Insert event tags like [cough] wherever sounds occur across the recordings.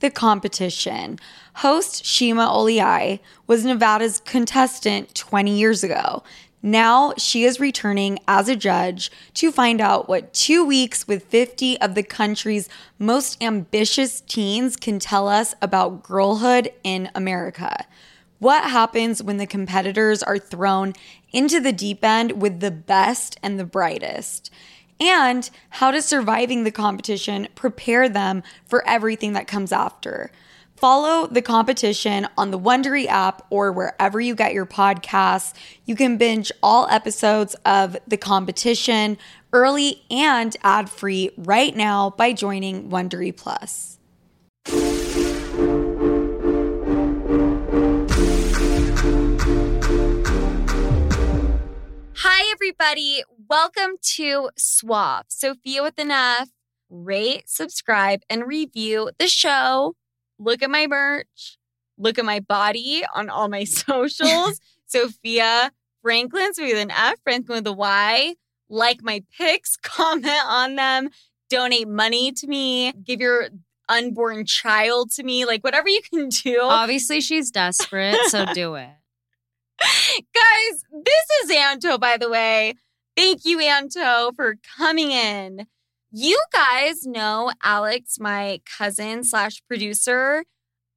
the competition. Host Shima Oliai was Nevada's contestant 20 years ago. Now she is returning as a judge to find out what two weeks with 50 of the country's most ambitious teens can tell us about girlhood in America. What happens when the competitors are thrown into the deep end with the best and the brightest? And how does surviving the competition prepare them for everything that comes after? Follow the competition on the Wondery app or wherever you get your podcasts. You can binge all episodes of the competition early and ad free right now by joining Wondery Plus. Hi, everybody. Welcome to Swap. Sofia with an F. Rate, subscribe, and review the show. Look at my merch. Look at my body on all my [laughs] socials. [laughs] Sofia Franklyn's with an F, Franklin with a Y. Like my pics, [laughs] comment on them, donate money to me, give your unborn child to me, like whatever you can do. Obviously, she's desperate, so do it. Guys, this is Anto, by the way. Thank you, Anto, for coming in. You guys know Alex, my cousin slash producer.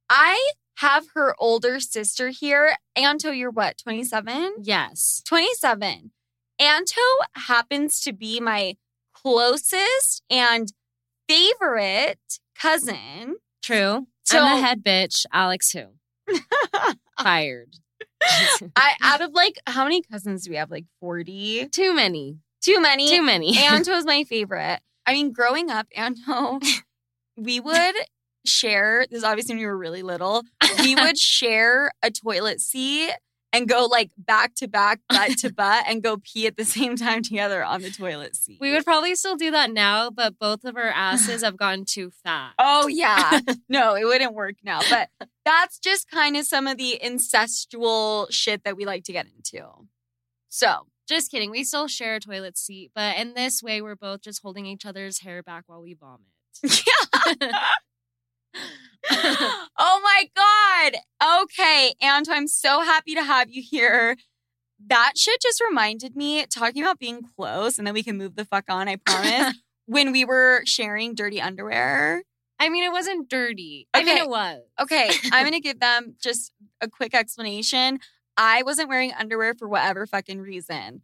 I have her older sister here. Anto, you're what, 27? Yes. 27. Anto happens to be my closest and favorite cousin. True. So- I'm the head bitch. Alex who? [laughs] Fired. [laughs] I out of like how many cousins do we have? Like 40? Too many. Too many. Too many. [laughs] Anto is my favorite. I mean, growing up, Anto, [laughs] we would share this obviously when we were really little. We would share a toilet seat and go like back to back, butt to butt, and go pee at the same time together on the toilet seat. we would probably still do that now, but both of our asses have gotten too fat. Oh yeah. no, it wouldn't work now. But that's just kind of some of the incestual shit that we like to get into. So Just kidding. We still share a toilet seat, but in this way, we're both just holding each other's hair back while we vomit. [laughs] Yeah. [laughs] oh my God. Okay. Anto, I'm so happy to have you here. That shit just reminded me, talking about being close, and then we can move the fuck on, I [laughs] promise. when we were sharing dirty underwear. I mean, it wasn't dirty. I mean, it was. Okay, I'm [laughs] gonna give them just a quick explanation. I wasn't wearing underwear for whatever fucking reason.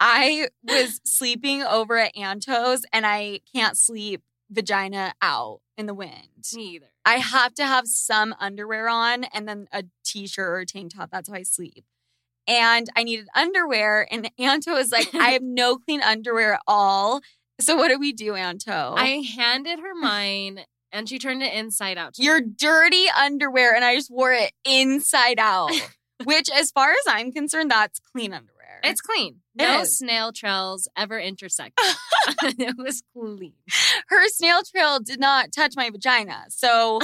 I was sleeping over at Anto's and I can't sleep vagina out in the wind. Me either. I have to have some underwear on and then a t-shirt or a tank top. That's how I sleep. And I needed underwear, and [laughs] Anto was like, I have no clean underwear at all. So what do we do, Anto? I handed her mine and she turned it inside out. your dirty underwear, and I just wore it inside out. [laughs] Which, as far as I'm concerned, that's clean underwear. It's clean. It No is. snail trails ever intersected. [laughs] [laughs] it was clean. her snail trail did not touch my vagina. So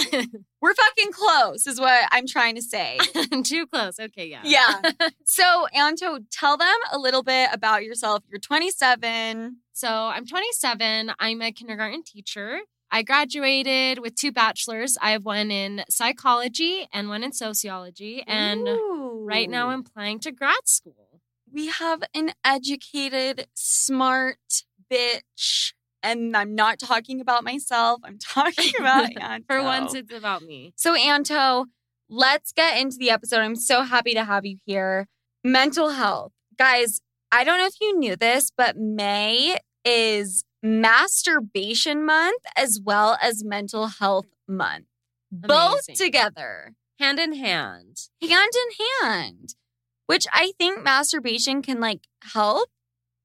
we're fucking close, is what I'm trying to say. Too close. Okay, yeah. Yeah. So, Anto, tell them a little bit about yourself. You're 27. So I'm 27. I'm a kindergarten teacher. I graduated with two bachelors. I have one in psychology and one in sociology. And right now I'm applying to grad school. we have an educated, smart bitch. And I'm not talking about myself. I'm talking [laughs] about Anto. For once, it's about me. So, Anto, let's get into the episode. I'm so happy to have you here. Mental health. Guys, I don't know if you knew this, but May is masturbation month as well as mental health month. Both together, Hand in hand. hand in hand, which I think masturbation can like help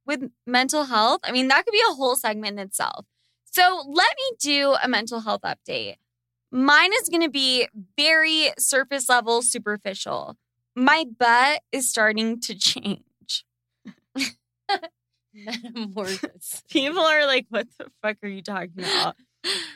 with mental health. I mean, that could be a whole segment in itself. So let me do a mental health update. Mine is going to be very surface level, superficial. my butt is starting to [laughs] change. [laughs] Metamorphosis. [laughs] People are like, what the fuck are you talking about?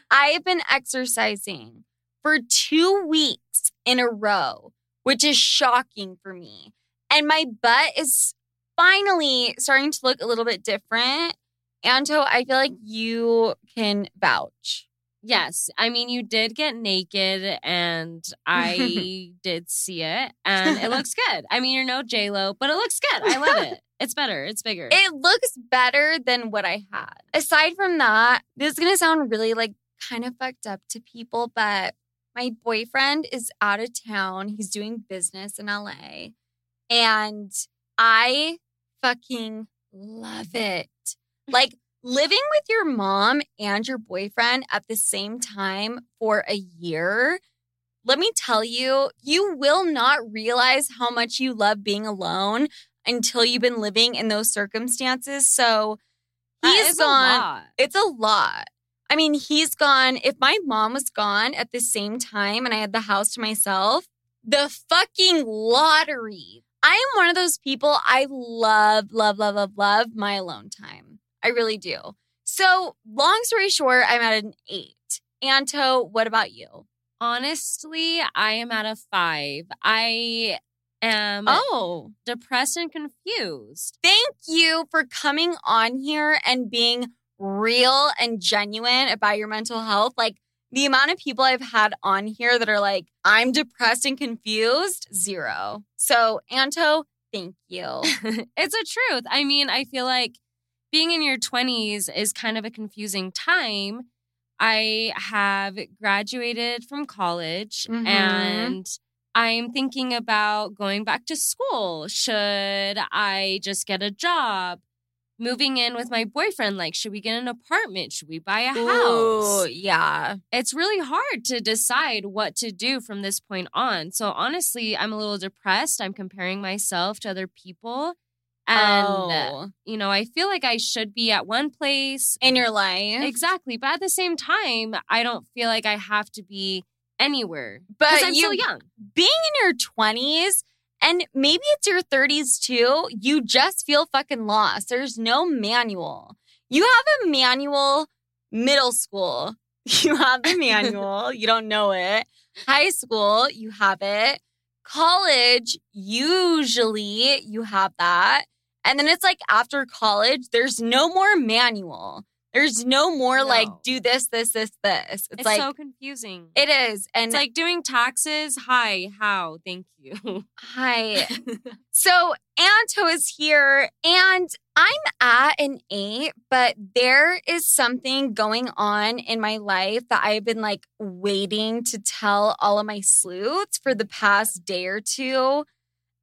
I have been exercising for two weeks in a row, which is shocking for me. And my butt is finally starting to look a little bit different. Anto, I feel like you can vouch. Yes. I mean, you did get naked and [laughs] I did see it and it looks good. I mean, you're no J-Lo, but it looks good. I love it. [laughs] It's better. It's bigger. It looks better than what I had. Aside from that, this is going to sound really like kind of fucked up to people, but my boyfriend is out of town. He's doing business in LA. And I fucking love it. Like living with your mom and your boyfriend at the same time for a year. Let me tell you, you will not realize how much you love being alone until you've been living in those circumstances. So he's gone. It's a lot. I mean, he's gone. If my mom was gone at the same time and I had the house to myself, the fucking lottery. I am one of those people I love, love, love, love, love my alone time. I really do. So, long story short, I'm at an eight. Anto, what about you? Honestly, I am at a five. I am Oh, depressed and confused. thank you for coming on here and being real and genuine about your mental health. Like the amount of people I've had on here that are like, I'm depressed and confused, zero. So, Anto, thank you. [laughs] it's a truth. I mean, I feel like being in your 20s is kind of a confusing time. I have graduated from college Mhm. and I'm thinking about going back to school. Should I just get a job? Moving in with my boyfriend, like, should we get an apartment? Should we buy a house? Ooh, yeah. it's really hard to decide what to do from this point on. So honestly, I'm a little depressed. I'm comparing myself to other people. And, uh, oh. you know, I feel like I should be at one place. in your life. Exactly. But at the same time, I don't feel like I have to be anywhere. But I'm you- still young. being in your 20s and maybe it's your 30s too, you just feel fucking lost. There's no manual. You have a manual middle school. [laughs] You have the [laughs] manual. you don't know it. High school, you have it. College, usually you have that. And then it's like after college, there's no more manual. There's no more No. like do this, this, this, this. It's, It's, like so confusing. it is. And it's like doing taxes. Hi, how? Thank you. Hi. [laughs] so Anto is here and I'm at an eight, but there is something going on in my life that I've been like waiting to tell all of my sloots for the past day or two.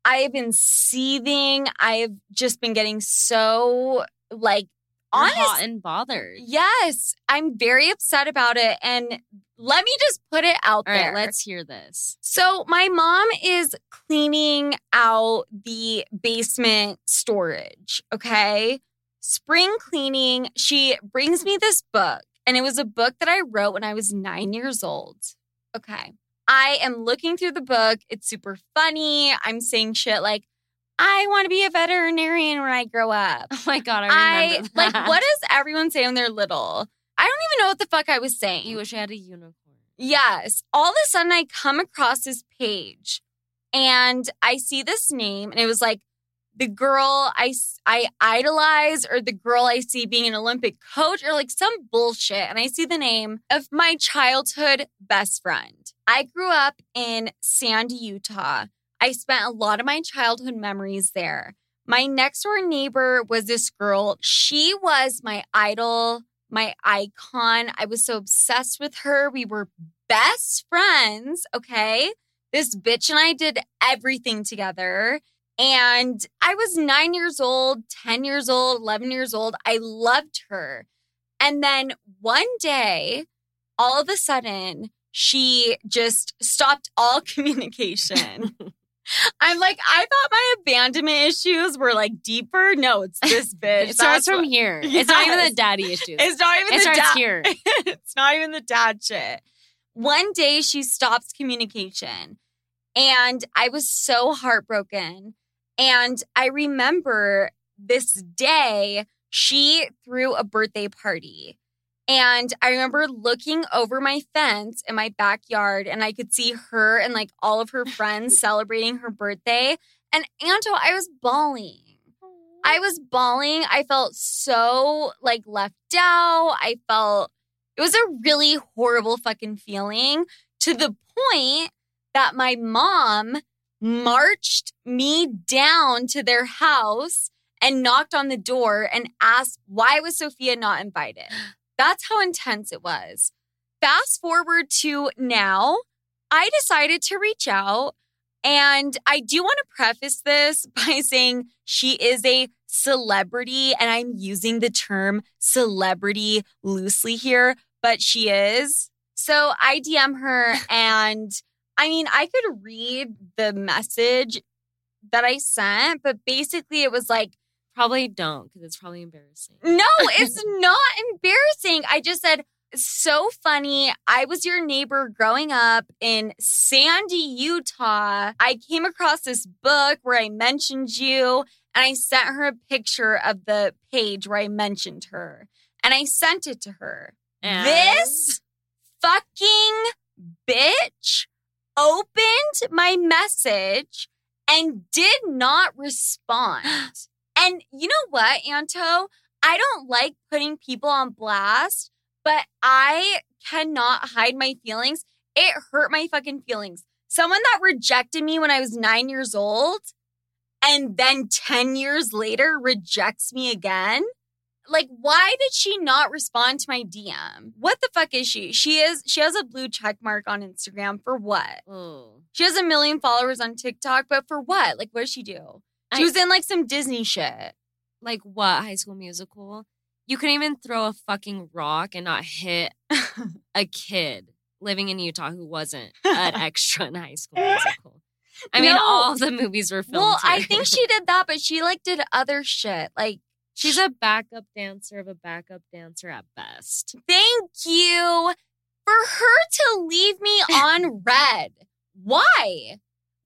I have been seething. I've just been getting so like honest. hot and bothered. Yes, I'm very upset about it. And let me just put it out All there. right, let's hear this. So, my mom is cleaning out the basement storage, okay? Spring cleaning. She brings me this book, and it was a book that I wrote when I was nine years old. Okay. I am looking through the book. It's super funny. I'm saying shit like, I want to be a veterinarian when I grow up. Oh my God, I I like, what does everyone say when they're little? I don't even know what the fuck I was saying. You wish I had a unicorn. Yes. All of a sudden, I come across this page and I see this name, and it was like the girl I, I idolize or the girl I see being an Olympic coach or like some bullshit. And I see the name of my childhood best friend. I grew up in Sandy, Utah. I spent a lot of my childhood memories there. My next door neighbor was this girl. She was my idol, my icon. I was so obsessed with her. We were best friends. Okay. This bitch and I did everything together. And I was nine years old, 10 years old, 11 years old. I loved her. And then one day, all of a sudden, she just stopped all [laughs] communication. [laughs] I'm like, I thought my abandonment issues were like deeper. No, it's this [laughs] bitch. It starts That's from what- here. It's not even the daddy issues. It's not even it the starts dad. here. [laughs] it's not even the dad shit. One day she stops communication. And I was so heartbroken. And I remember this day, she threw a birthday party. And I remember looking over my fence in my backyard and I could see her and like all of her [laughs] friends celebrating her birthday. And Anto, I was bawling. I was bawling. I felt so like left out. I felt it was a really horrible fucking feeling to the point that my mom marched me down to their house and knocked on the door and asked why was Sofia not invited. [gasps] [gasps] [gasps] That's how intense it was. Fast forward to now, I decided to reach out. And I do want to preface this [laughs] by saying she is a celebrity, and I'm using the term celebrity loosely here, but she is. So I DM her, [laughs] and I mean, I could read the message that I sent, but basically it was like, Probably don't because it's probably embarrassing. no, it's [laughs] not embarrassing. I just said, so funny. I was your neighbor growing up in Sandy, Utah. I came across this book where I mentioned you, and I sent her a picture of the page where I mentioned her, and I sent it to her. And- This fucking bitch opened my message and did not [gasps] respond. And you know what, Anto? I don't like putting people on blast, but I cannot hide my feelings. It hurt my fucking feelings. Someone that rejected me when I was nine years old and then 10 years later rejects me again. Like, why did she not respond to my DM? What the fuck is she? She is, she has a blue check mark on Instagram for what? She has a million followers on TikTok, but for what? Like, what does she do? She I- was in like some Disney shit. Like what? High school musical? You couldn't even throw a fucking rock and not hit [laughs] a kid living in Utah who wasn't an [laughs] extra in high school musical. I mean, No. all the movies were filmed. Well, I think she did that, but she like did other shit. Like, She's a backup dancer of a backup dancer at best. thank you for her to leave me [laughs] on read. Why?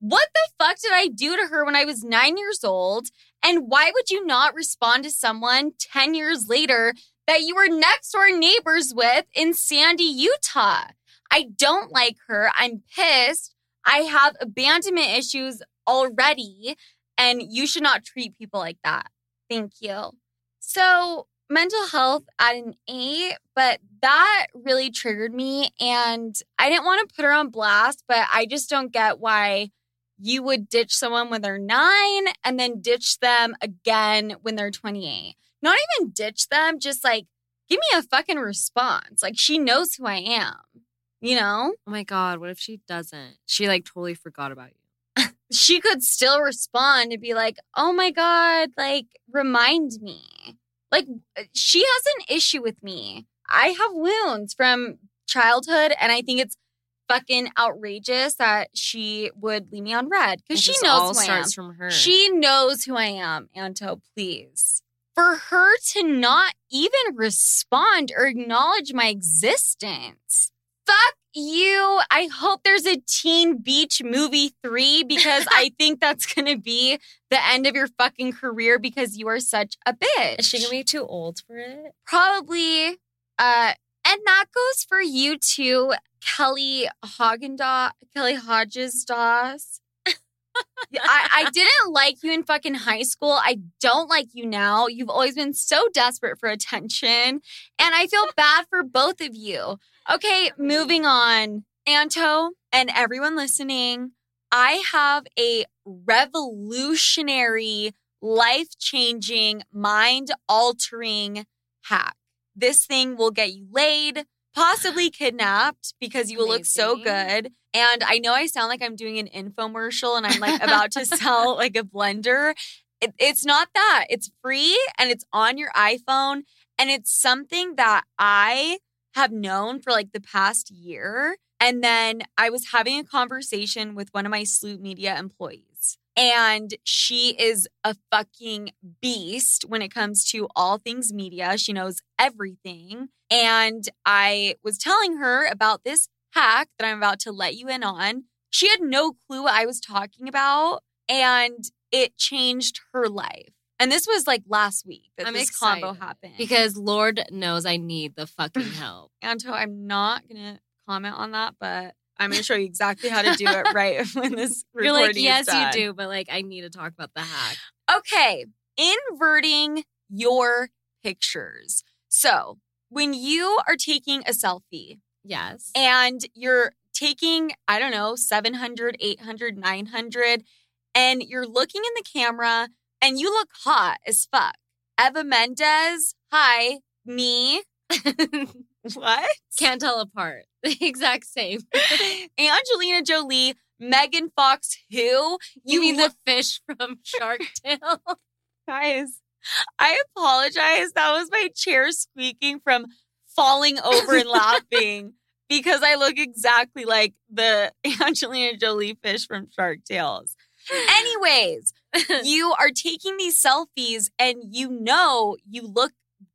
What the fuck did I do to her when I was nine years old? And why would you not respond to someone 10 years later that you were next door neighbors with in Sandy, Utah? I don't like her. I'm pissed. I have abandonment issues already, and you should not treat people like that. Thank you. So, mental health at an eight, but that really triggered me. And I didn't want to put her on blast, but I just don't get why you would ditch someone when they're nine and then ditch them again when they're 28. Not even ditch them, just like give me a fucking response. Like she knows who I am, you know? Oh my god, what if she doesn't? She like totally forgot about you. [laughs] She could still respond and be like, oh my God, like remind me. Like uh, she has an issue with me. I have wounds from childhood, and I think it's fucking outrageous that she would leave me on read because she knows all who I am. starts from her. She knows who I am, Anto, please. For her to not even respond or acknowledge my existence. Fuck you. I hope there's a Teen Beach movie three because I [laughs] think that's going to be the end of your fucking career because you are such a bitch. Is she gonna be too old for it? Probably. Uh, and that goes for you too, Kelly Haagen-Dazs, Kelly Hodges Doss. I, I [laughs] didn't like you in fucking high school. I don't like you now. You've always been so desperate for attention. And I feel bad for both of you. Okay, moving on. Anto and everyone listening, I have a revolutionary, life changing, mind altering hack. This thing will get you laid, possibly [gasps] kidnapped because you will look so good. And I know I sound like I'm doing an infomercial and I'm like [laughs] about to sell like a blender. It, it's not that. It's free and it's on your iPhone. And it's something that I have known for like the past year. And then I was having a conversation with one of my Sloot Media employees. And she is a fucking beast when it comes to all things media. She knows everything. And I was telling her about this hack that I'm about to let you in on. She had no clue what I was talking about, and it changed her life. And this was like last week that I'm this excited combo happened. because Lord knows I need the fucking [laughs] help. Anto, I'm not gonna comment on that, but I'm gonna show you exactly how to do it [laughs] right [laughs] when this You're like, yes, you do, but like, I need to talk about the hack. Okay, inverting your pictures. So when you are taking a selfie Yes. and you're taking, I don't know, 700, 800, 900, and you're looking in the camera and you look hot as fuck. Eva Mendes, hi, me. [laughs] [laughs] What? Can't tell apart. [laughs] The exact same. [laughs] Angelina Jolie, Megan Fox, who? You mean look- the fish from Shark Tale? Guys, I apologize. That was my chair squeaking from falling over and laughing because I look exactly like the Angelina Jolie fish from Shark Tales. Anyways, you are taking these selfies and you know you look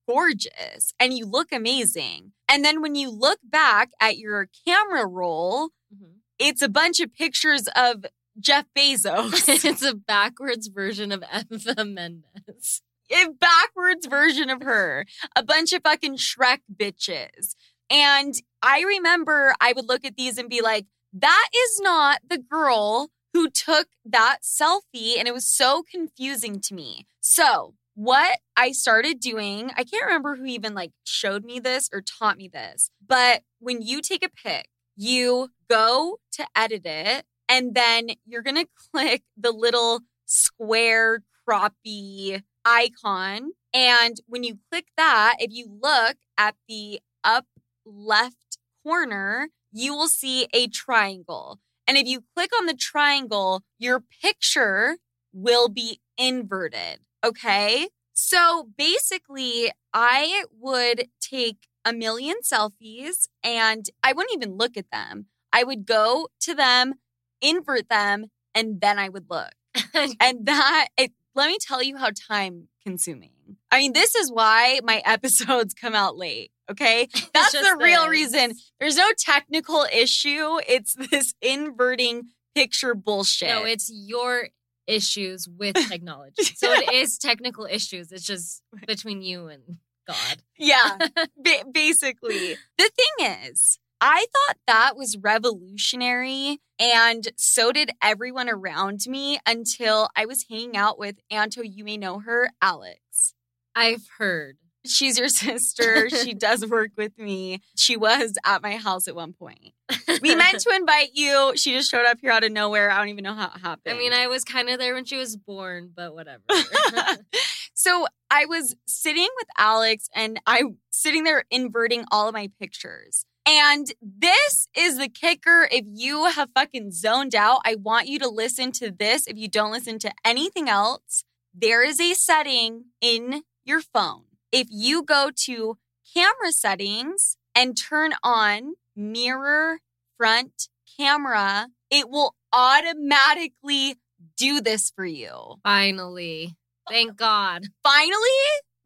gorgeous and you look amazing. And then when you look back at your camera roll, Mhm. it's a bunch of pictures of Jeff Bezos. [laughs] it's a backwards version of Eva Mendes. a backwards version of her. A bunch of fucking Shrek bitches. And I remember I would look at these and be like, that is not the girl who took that selfie. And it was so confusing to me. So, what I started doing, I can't remember who even like showed me this or taught me this, but when you take a pic, you go to edit it and then you're going [laughs] to click the little square croppy icon. And when you click that, if you look at the up left corner, you will see a triangle. And if you click on the triangle, your picture will be inverted. Okay. So basically, I would take a million selfies and I wouldn't even look at them. I would go to them, invert them, and then I would look. [laughs] And that, it, let me tell you how time consuming. I mean, this is why my [laughs] episodes come out late. Okay. [laughs] That's the real this. reason. There's no technical issue. It's this inverting picture bullshit. No, it's your issues with [laughs] technology. so it is technical issues. It's just between you and God. yeah, [laughs] ba- basically. The thing is, I thought that was revolutionary, and so did everyone around me until I was hanging out with Anto. You may know her, Alex. I've heard. She's your [laughs] sister. she does work with me. She was at my house at one point. We meant [laughs] to invite you. She just showed up here out of nowhere. I don't even know how it happened. I mean, I was kind of there when she was born, but whatever. [laughs] so I was sitting with Alex and I'm sitting there inverting all of my pictures. And this is the kicker. If you have fucking zoned out, I want you to listen to this. If you don't listen to anything else, there is a setting in your phone. If you go to camera settings and turn on mirror front camera, it will automatically do this for you Finally. Thank [laughs] God. finally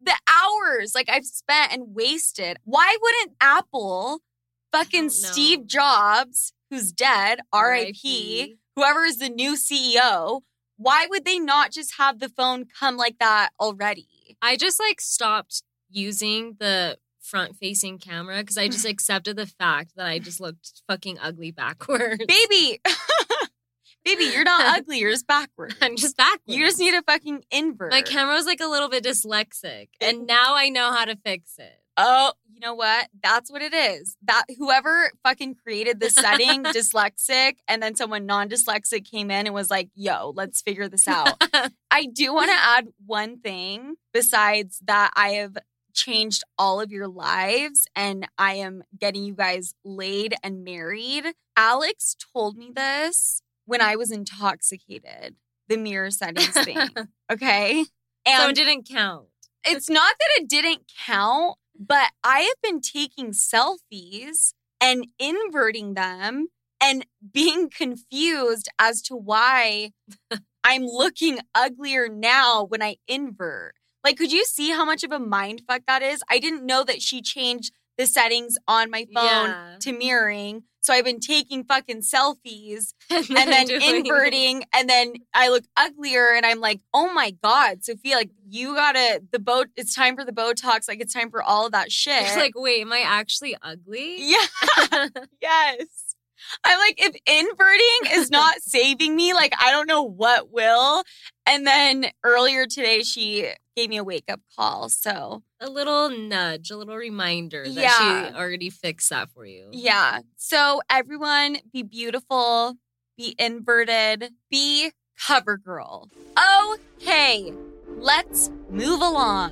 the hours like I've spent and wasted. Why wouldn't Apple fucking. Steve Jobs, who's dead, RIP, whoever is the new CEO, why would they not just have the phone come like that already? I just like stopped using the front facing camera because I just [laughs] accepted the fact that I just looked fucking ugly backwards. Baby, [laughs] baby, you're not [laughs] ugly, you're just backwards. I'm just backwards. You just need a fucking invert. My camera was like a little bit dyslexic, and now I know how to fix it. Oh, you know what? That's what it is. That whoever fucking created this setting, [laughs] dyslexic, and then someone non-dyslexic came in and was like, "Yo, let's figure this out." [laughs] I do want to add one thing besides that I have changed all of your lives and I am getting you guys laid and married. Alex told me this when I was intoxicated. The mirror settings [laughs] thing. Okay? so it didn't count. it's not that it didn't count, but I have been taking selfies and inverting them and being confused as to why I'm looking uglier now when I invert. Like, could you see how much of a mind fuck that is? I didn't know that she changed the settings on my phone Yeah. to mirroring. So I've been taking fucking selfies [laughs] and and then inverting and then I look uglier and I'm like, "Oh my god, Sofia, like you got to the boat it's time for the botox, like it's time for all of that shit." It's like, wait, am I actually ugly? yeah. [laughs] [laughs] yes. I'm like, if inverting is not saving me, like, I don't know what will. And then earlier today, she gave me a wake up call. So, a little nudge, a little reminder that Yeah. she already fixed that for you. yeah. So, everyone be beautiful, be inverted, be cover girl. Okay, let's move along.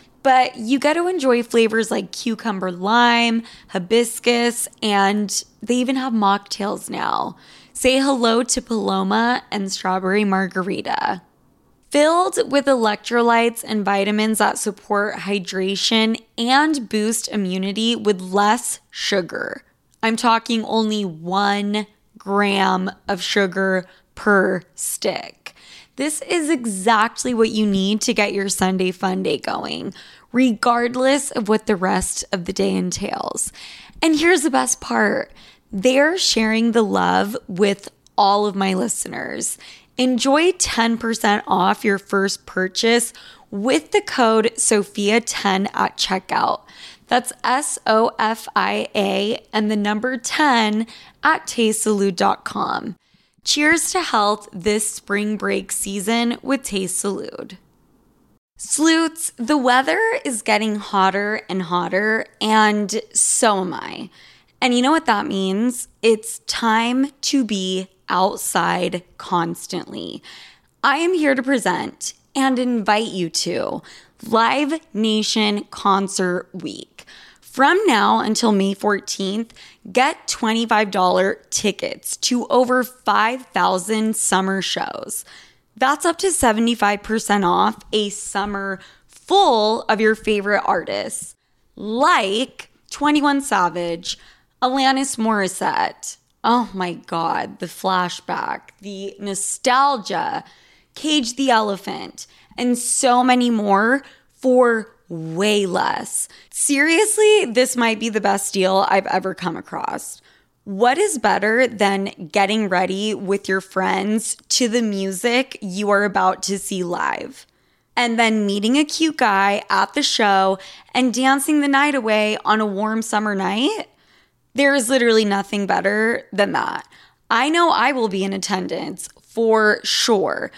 but you get to enjoy flavors like cucumber lime, hibiscus, and they even have mocktails now. Say hello to Paloma and strawberry margarita. Filled with electrolytes and vitamins that support hydration and boost immunity with less sugar. I'm talking only one gram of sugar per stick. This is exactly what you need to get your Sunday fun day going, regardless of what the rest of the day entails. And here's the best part they're sharing the love with all of my listeners. Enjoy 10% off your first purchase with the code SOFIA10 at checkout. That's S O F I A and the number 10 at tastesalud.com. Cheers to health this spring break season with Taste Salud. Sloots, the weather is getting hotter and hotter, and so am I. And you know what that means? It's time to be outside constantly. I am here to present and invite you to Live Nation Concert Week. From now until May 14th, get $25 tickets to over 5,000 summer shows. That's up to 75% off a summer full of your favorite artists, like 21 Savage, Alanis Morissette. Oh my God, the flashback, the nostalgia, Cage the Elephant, and so many more for way less. Seriously, this might be the best deal I've ever come across. What is better than getting ready with your friends to the music you are about to see live? And then meeting a cute guy at the show and dancing the night away on a warm summer night? There is literally nothing better than that. I know I will be in attendance for sure.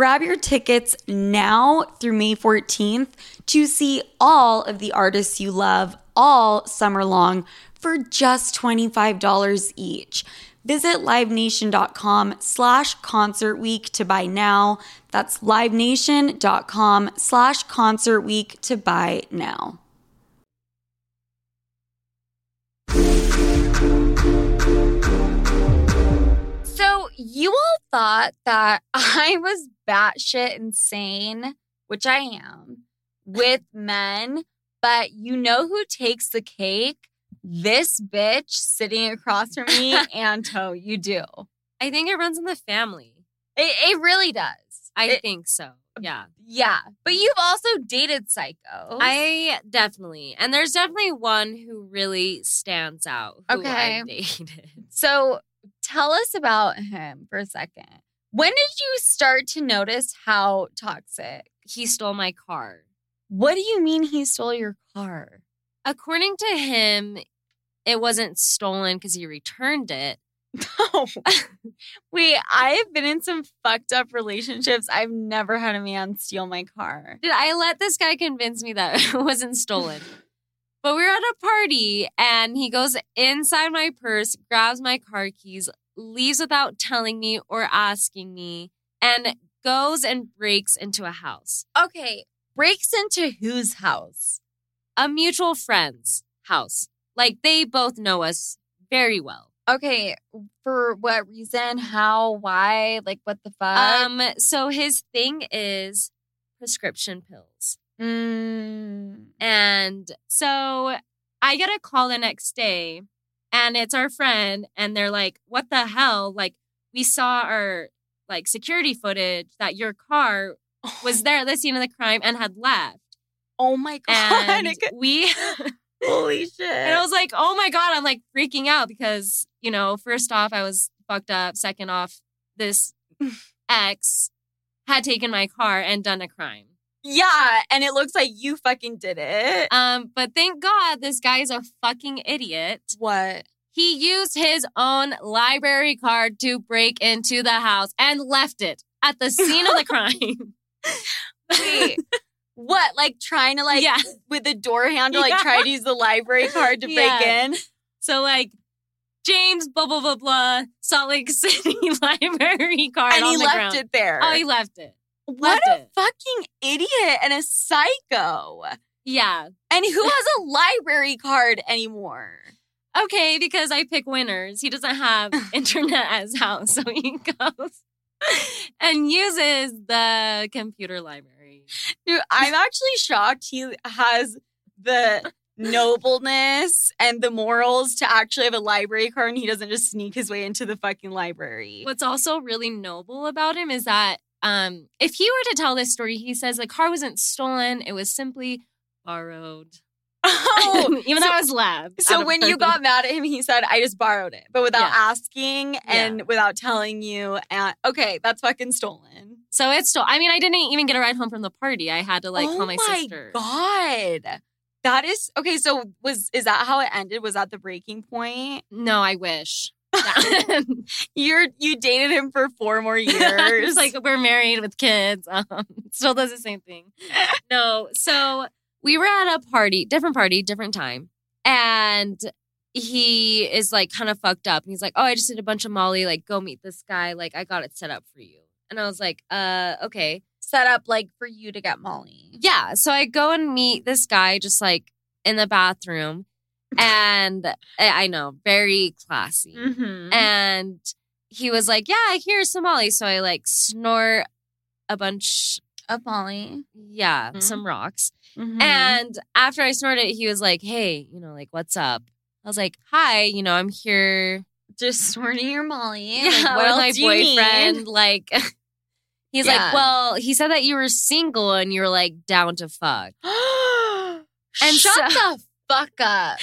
Grab your tickets now through May 14th to see all of the artists you love all summer long for just $25 each. Visit livenation.com slash concert week to buy now. That's livenation.com slash concert week to buy now. So you all thought that [laughs] I was batshit insane, which I am, with men, but you know who takes the cake? This bitch sitting across from me, [laughs] Anto. You do. I think it runs in the family. It, it really does. I It- think so. Yeah. Yeah, but you've also dated psychos. I definitely. And there's definitely one who really stands out. Who Okay. I dated. So tell us about him for a second. When did you start to notice how toxic? He stole my car. What do you mean he stole your car? According to him, it wasn't stolen because he returned it. Oh. [laughs] Wait, I have been in some fucked up relationships. I've never had a man steal my car. Did I let this guy convince me that [laughs] it wasn't stolen? But we were at a party and he goes inside my purse, grabs my car keys, leaves without telling me or asking me, and goes and breaks into a house. Okay, breaks into whose house? A mutual friend's house. Like they both know us very well. Okay, for what reason? How? Why? Like, what the fuck? Um, so his thing is prescription pills. Mm. And so I get a call the next day and it's our friend and they're like, "What the hell? Like we saw our like security footage that your car was oh. there at the scene of the crime and had left." Oh my [laughs] god! And we [laughs] holy shit! and I was like, "Oh my god, I'm like freaking out because, you know, first off I was fucked up, second off this [laughs] ex had taken my car and done a crime." Yeah, and it looks like you fucking did it. Um, but thank God this guy is a fucking idiot. what? He used his own library card to break into the house and left it at the scene of the [laughs] crime. Wait, [laughs] what? Like trying to like yeah. with the door handle, like Yeah. try to use the library card to break Yeah. in. So like James blah blah blah blah Salt Lake [laughs] City library card and on he the left ground. it there. Oh, he left it. What a it. fucking idiot and a psycho. Yeah. And who [laughs] has a library card anymore? Okay, because I pick winners. He doesn't have [laughs] internet at his house, so he goes [laughs] and uses the computer library. Dude, I'm actually shocked he has the nobleness and the morals to actually have a library card and he doesn't just sneak his way into the fucking library. What's also really noble about him is that um, if he were to tell this story, he says the car wasn't stolen; it was simply borrowed. [laughs] [laughs] Oh, even though it was lab. so when you got mad at him, he said, I just borrowed it, but without Yeah. asking and without telling you. And okay, that's fucking stolen. so it's still. I mean, I didn't even get a ride home from the party. I had to like oh call my, my sister. God. That is okay. So was is that how it ended? Was that the breaking point? No, I wish. [laughs] You're you dated him for four more [laughs] years. like we're married with kids. Um, [laughs] still does the same thing. No, so we were at a party, different party, different time, and he is like kind of fucked up. And he's like, "Oh, I just did a bunch of Molly. Like, go meet this guy. Like, I got it set up for you." And I was like, "Uh, okay, set up like for you to get Molly. yeah." So I go and meet this guy, just like in the bathroom, and I I know, very classy. Mm-hmm. And he was like, Yeah, here's some Molly. So I like snort a bunch, Of Molly. yeah, Mhm. some rocks. Mm-hmm. And after I snorted, he was like, Hey, you know, like, what's up? I was like, Hi, you know, I'm here just snorting your Molly. [laughs] yeah, Like, what with my do you need? boyfriend. Like, [laughs] he's Yeah. like, Well, he said that you were single and you were like down to fuck. [gasps] and shut so- the fuck up.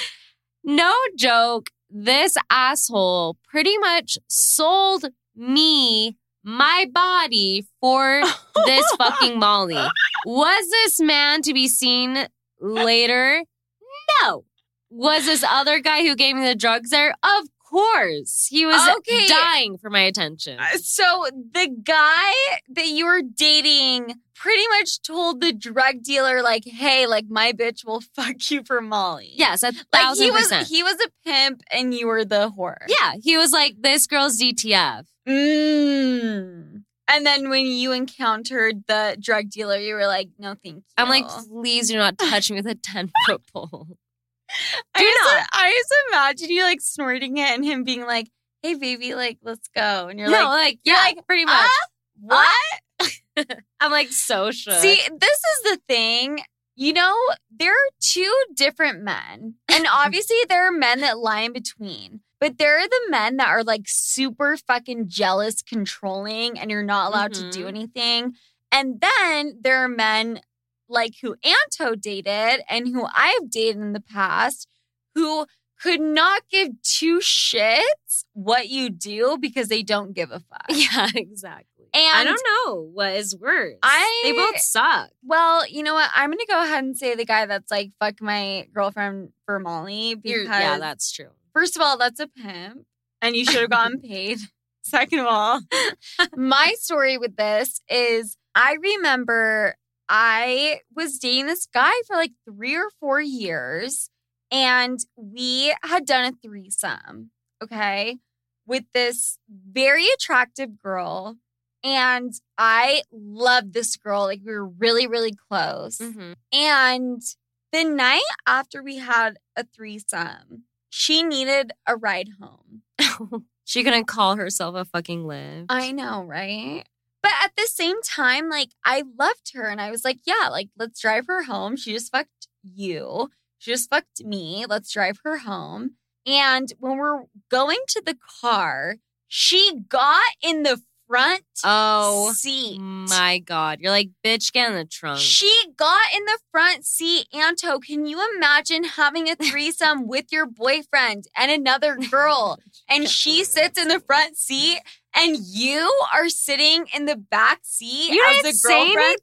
No joke. This asshole pretty much sold me my body for [laughs] this fucking Molly. Was this man to be seen later? No. Was this other guy who gave me the drugs there? Of course. He was Okay. dying for my attention. Uh, So the guy that you were dating pretty much told the drug dealer, like, "Hey, like my bitch will [laughs] fuck you for Molly." Yes, a like he was percent. he was a pimp and you were the whore. yeah, he was like, this girl's DTF. Mm. And then when you encountered the drug dealer, you were like, "No, thank you." I'm like, please do not touch me with a 10 foot pole. [laughs] I just. I just imagine you like snorting it and him being like, "Hey, baby, like let's go," and you're no, like, like, yeah, like, pretty much. "Ah, "What?" [laughs] I'm like so shook. See, this is the thing. You know, there are two different men. And [laughs] obviously, there are men that lie in between. But there are the men that are like super fucking jealous, controlling, and you're not allowed to do Mhm. anything. And then there are men like who Anto dated and who I've dated in the past who could not give two shits what you do because they don't give a fuck. [laughs] yeah, exactly. And I don't know what is worse. I- they both suck. Well, you know what? I'm gonna go ahead and say the guy that's like fuck my girlfriend for Molly because yeah, that's true. first of all, that's a pimp, and you should have gotten [laughs] paid. Second of all, [laughs] my story with this is I remember I was dating this guy for like three or four years, and we had done a threesome, okay, with this very attractive girl. And I loved this girl. Like, we were really, really close. Mhm. And the night after we had a threesome, she needed a ride home. [laughs] she couldn't call herself a fucking live. I know, right? But at the same time, like I loved her and I was like, yeah, like let's drive her home. She just fucked you. She just fucked me. Let's drive her home. And when we're going to the car, she got in the front oh seat. my god. You're like, bitch, get in the trunk. She got in the front seat. Anto, can you imagine having a threesome with your boyfriend and another [laughs] girl? And she sits in the front seat and you are sitting in the back seat You as didn't a say girlfriend.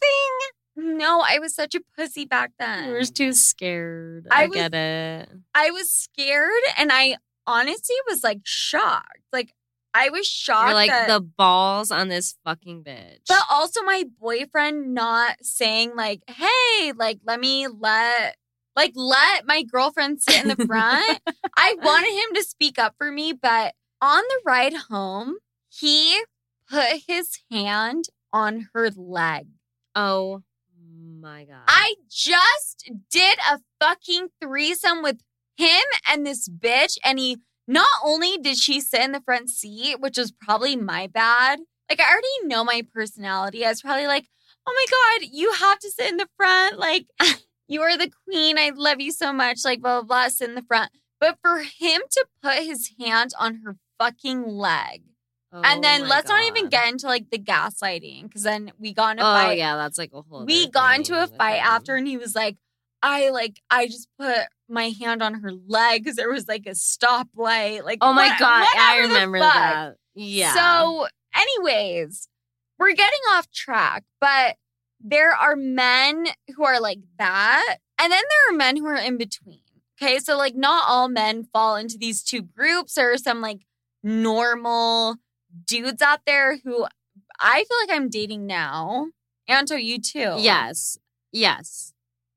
No, I was such a pussy back then. You were too scared. I I, was- get it. I was scared and I honestly was like shocked. Like I was shocked. You're like that- the balls on this fucking bitch. But also my boyfriend not saying like, "Hey, like let me let like let my girlfriend sit in the front." [laughs] I wanted him to speak up for me, but on the ride home, he put his hand on her leg. oh my god. I just did a fucking threesome with him and this bitch and he not only did she sit in the front seat, which was probably my bad. Like I already know my personality. I was probably like, "Oh my god, you have to sit in the front. Like [laughs] you are the queen. I love you so much. Like blah blah blah, sit in the front." But for him to put his hand on her fucking leg. and Oh then let's not even get into like the gaslighting because then we got in a Oh fight yeah, that's like a whole. we got into a fight him. after and he was like i like i just put my hand on her leg because there was like a stoplight like Oh my what- god, I remember that. Yeah. so anyways we're getting off track but there are men who are like that and then there are men who are in between okay so like not all men fall into these two groups there are some like normal dudes out there who i feel like i'm dating now anto you too yes, yes.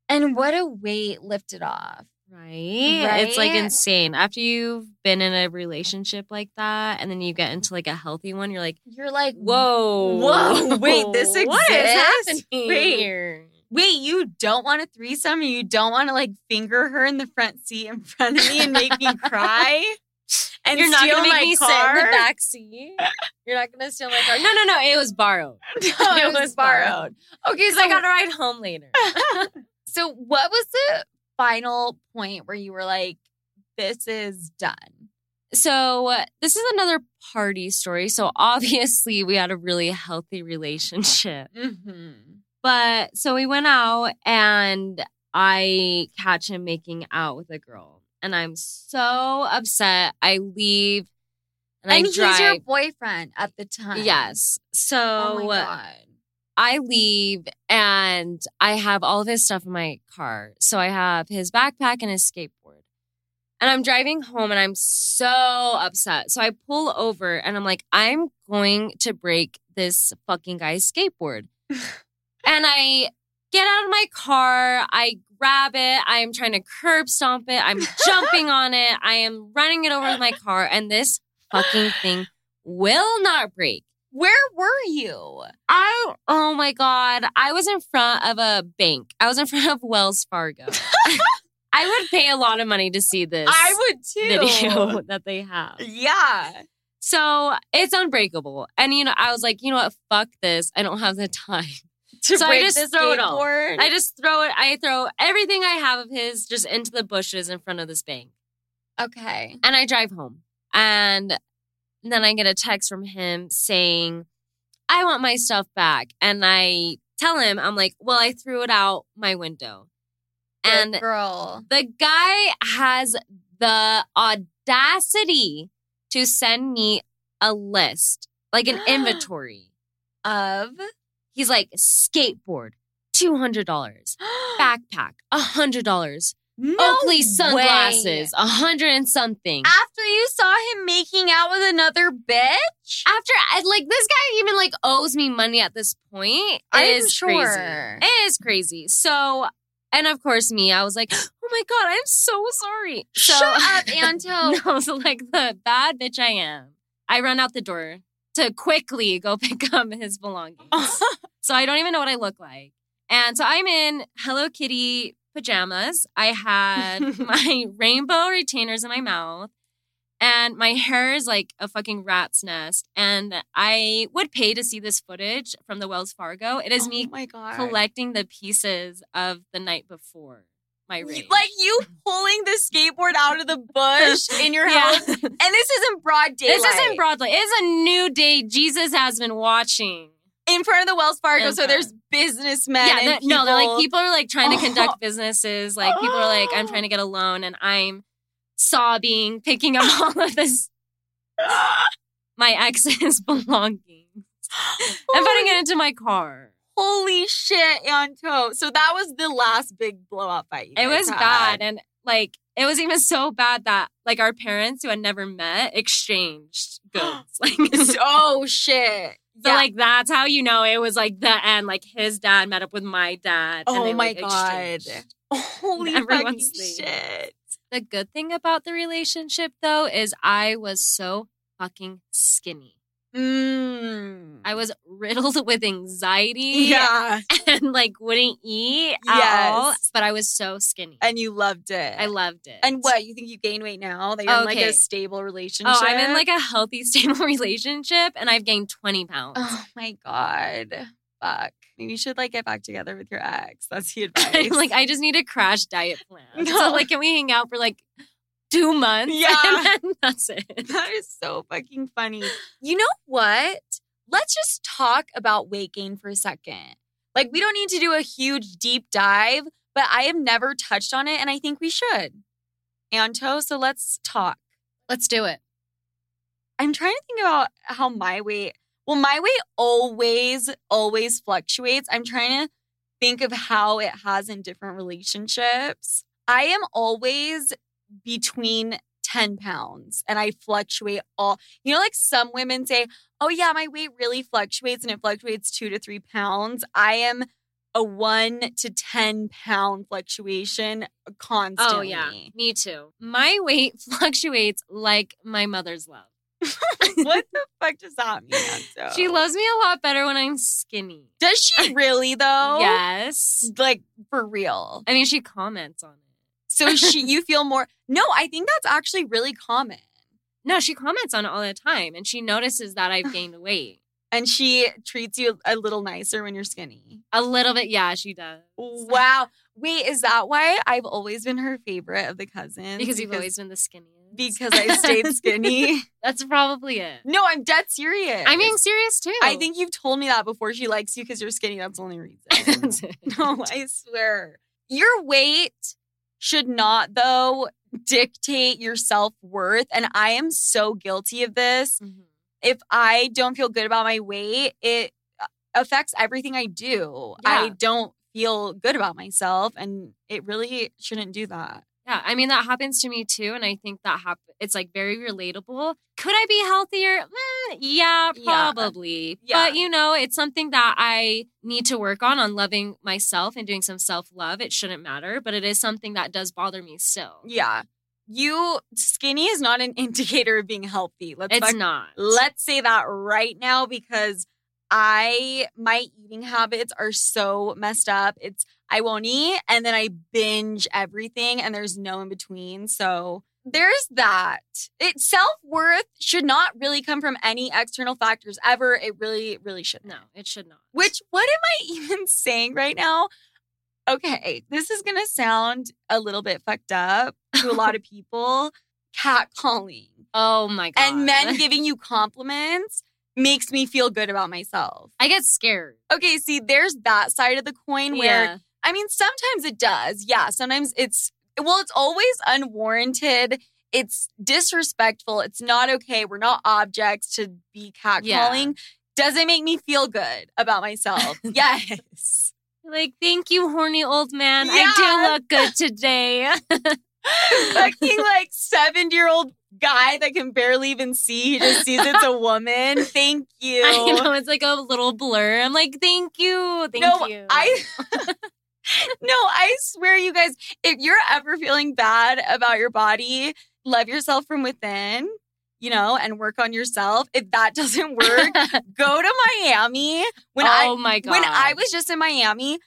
and what a weight lifted off. Right? It's like insane. After you've been in a relationship like that and then you get into like a healthy one, you're like, You're like, whoa. Whoa, [laughs] wait, this [laughs] What is exists? happening Wait. here? wait, you don't want a threesome and you don't want to like finger her in the front seat in front of me and make me [laughs] cry? And You're not steal gonna make me car? sit in the back seat. You're not gonna steal my car. No, no, no. It was borrowed. No, it, was borrowed. Okay, so I got to ride home later. so what was the final point where you were like, this is done? So this is another party story. So [laughs] obviously we had a really healthy relationship. Mm-hmm. But so we went out and I catch him making out with a girl. And I'm so upset. I leave and, And I he's your boyfriend at the time. yes. So Oh my god. I leave and I have all of his stuff in my car. So I have his backpack and his skateboard. And I'm driving home and I'm so upset. So I pull over and I'm like, I'm going to break this fucking guy's skateboard. [laughs] and I get out of my car. I grab it. I am trying to curb stomp it. I'm [laughs] jumping on it. I am running it over with my car. And this fucking thing will not break. Where were you? I, oh my God. I was in front of a bank. I was in [laughs] front of Wells Fargo. [laughs] I would pay a lot of money to see this I would too. video [laughs] that they have. Yeah. So it's unbreakable. And, you know, I was like, you know what? Fuck this. I don't have the time. To So I break just the throw it all. skateboard. I just throw it, I throw everything I have of his just into the bushes in front of this bank. okay. And I drive home. And then I get a text from him saying, I want my stuff back. And I tell him, I'm like, well, I threw it out my window. Good And girl. the guy has the audacity to send me a list, like an [gasps] inventory. Of He's like, skateboard, $200, [gasps] backpack, $100, no Oakley sunglasses, a hundred and something. After you saw him making out with another bitch? After, I- like, this guy even like owes me money at this point. It I'm is sure. crazy. It is crazy. So, and of course, me, I was like, [gasps] oh my God, I'm so sorry. So, Shut up, [laughs] Anto. [laughs] no, so like the bad bitch I am, I run out the door to quickly go [laughs] pick up his belongings. so I don't even know what I look like. And so I'm in Hello Kitty pajamas. I had [laughs] my rainbow retainers in my mouth. And my hair is like a fucking rat's nest. And I would pay to see this footage from the Wells Fargo. It is oh me my God. collecting the pieces of the night before my rave. Like you pulling the skateboard out of the bush [laughs] in your Yeah. house. And this isn't broad daylight. This isn't Broadway. It's a new day. Jesus has been watching. In front of the Wells Fargo, so there's businessmen. yeah, and the- no, they're like people- people are like trying to Oh. conduct businesses. Like people are like, I'm trying to get a loan, and I'm sobbing, picking up [laughs] all of this [gasps] my ex's [laughs] belongings and putting it into my car. Holy shit, Anto. So that was the last big blowout fight. It was had. bad, and like it was even so bad that like our parents who had never met exchanged goods. Like [gasps] so, oh [laughs] shit. Yeah. like that's how you know it was like the end. Like his dad met up with my dad. and Oh they, my like, God. Holy fucking shit. The good thing about the relationship though is I was so fucking skinny. Mm. I was riddled [laughs] with anxiety yeah. [laughs] and like wouldn't eat at all. Yes. But I was so skinny. And you loved it. I loved it. And what? You think you gain weight now that you're in like a stable relationship? Oh, I'm in like a healthy, [laughs] stable relationship and I've gained 20 pounds. Oh my God. Fuck. Maybe you should like get back together with your ex. That's the advice. Like, I just need a crash diet plan. No. So, like, can we hang out for like two months? Yeah. [laughs] That's it. that is so fucking funny. You know what? Let's just talk about weight gain for a second. Like, we don't need to do a huge deep dive, but I have never touched on it and I think we should. Anto, so let's talk. Let's do it. I'm trying to think about how my weight, well, my weight always, always fluctuates. I'm trying to think of how it has in different relationships. I am always between 10 pounds and I fluctuate all, you know, like some women say, oh, yeah, my weight really fluctuates and it fluctuates two to three pounds. I am a one to 10 pound fluctuation constantly. Oh, yeah. Me too. My weight [laughs] fluctuates like my mother's love. [laughs] what the [laughs] fuck does that mean? She loves me a lot better when I'm skinny. Does she really though? Yes. Like for real. I mean, she comments on it. So she you feel more No, I think that's actually really common. No, she comments on it all the time and she notices that I've [sighs] gained weight. And she treats you a little nicer when you're skinny. A little bit, yeah, she does. Wow. Wait, is that why I've always been her favorite of the cousins? Because you've always been the skinniest. because I stayed [laughs] skinny. [laughs] That's probably it. no, I'm dead serious. I'm being serious too. I think you've told me that before. She likes you because you're skinny. That's the only reason. [laughs] No, I swear. Your weight should not, though, dictate your self worth. And I am so guilty of this. Mhm. If I don't feel good about my weight, it uh, affects everything I do. Yeah. I don't feel good about myself, and it really shouldn't do that. Yeah, I mean that happens to me too, and I think that hap- it's like very relatable. Could I be healthier? Mm, yeah, probably. Yeah. But you know, it's something that I need to work on on loving myself and doing some self love. It shouldn't matter, but it is something that does bother me still. Yeah. You skinny is not an [laughs] indicator of being healthy. Let's It's not. let's say that right now because I my eating habits are so messed up. It's I won't eat and then I binge everything and there's no in between. So there's that. It self-worth should not really come from any external factors ever. It really, really shouldn't. no, it should not. Which what am I [laughs] even saying right now? Okay, this is gonna sound a little bit fucked up to a lot of [laughs] people. Catcalling Oh my god. and men giving you compliments makes me feel good about myself. I get scared. Okay, see, there's that side of the coin where Yeah. I mean, sometimes it does. Yeah, sometimes it's well, it's always unwarranted. It's disrespectful. It's not okay. We're not objects to be catcalling. Does it make me feel good about myself? [laughs] yes. Like, thank you, horny old man. Yeah. I do look good today. [laughs] Fucking like 70 year old guy that can barely even see. He just sees it's a woman. Thank [laughs] you. I know it's like a little blur. I'm like, thank you, thank no, you. I No, I swear you guys, if you're ever feeling bad about your body, love yourself from within, you know, and work on yourself. If that [laughs] doesn't work, [laughs] go to Miami. When oh I my god. when I was just in Miami,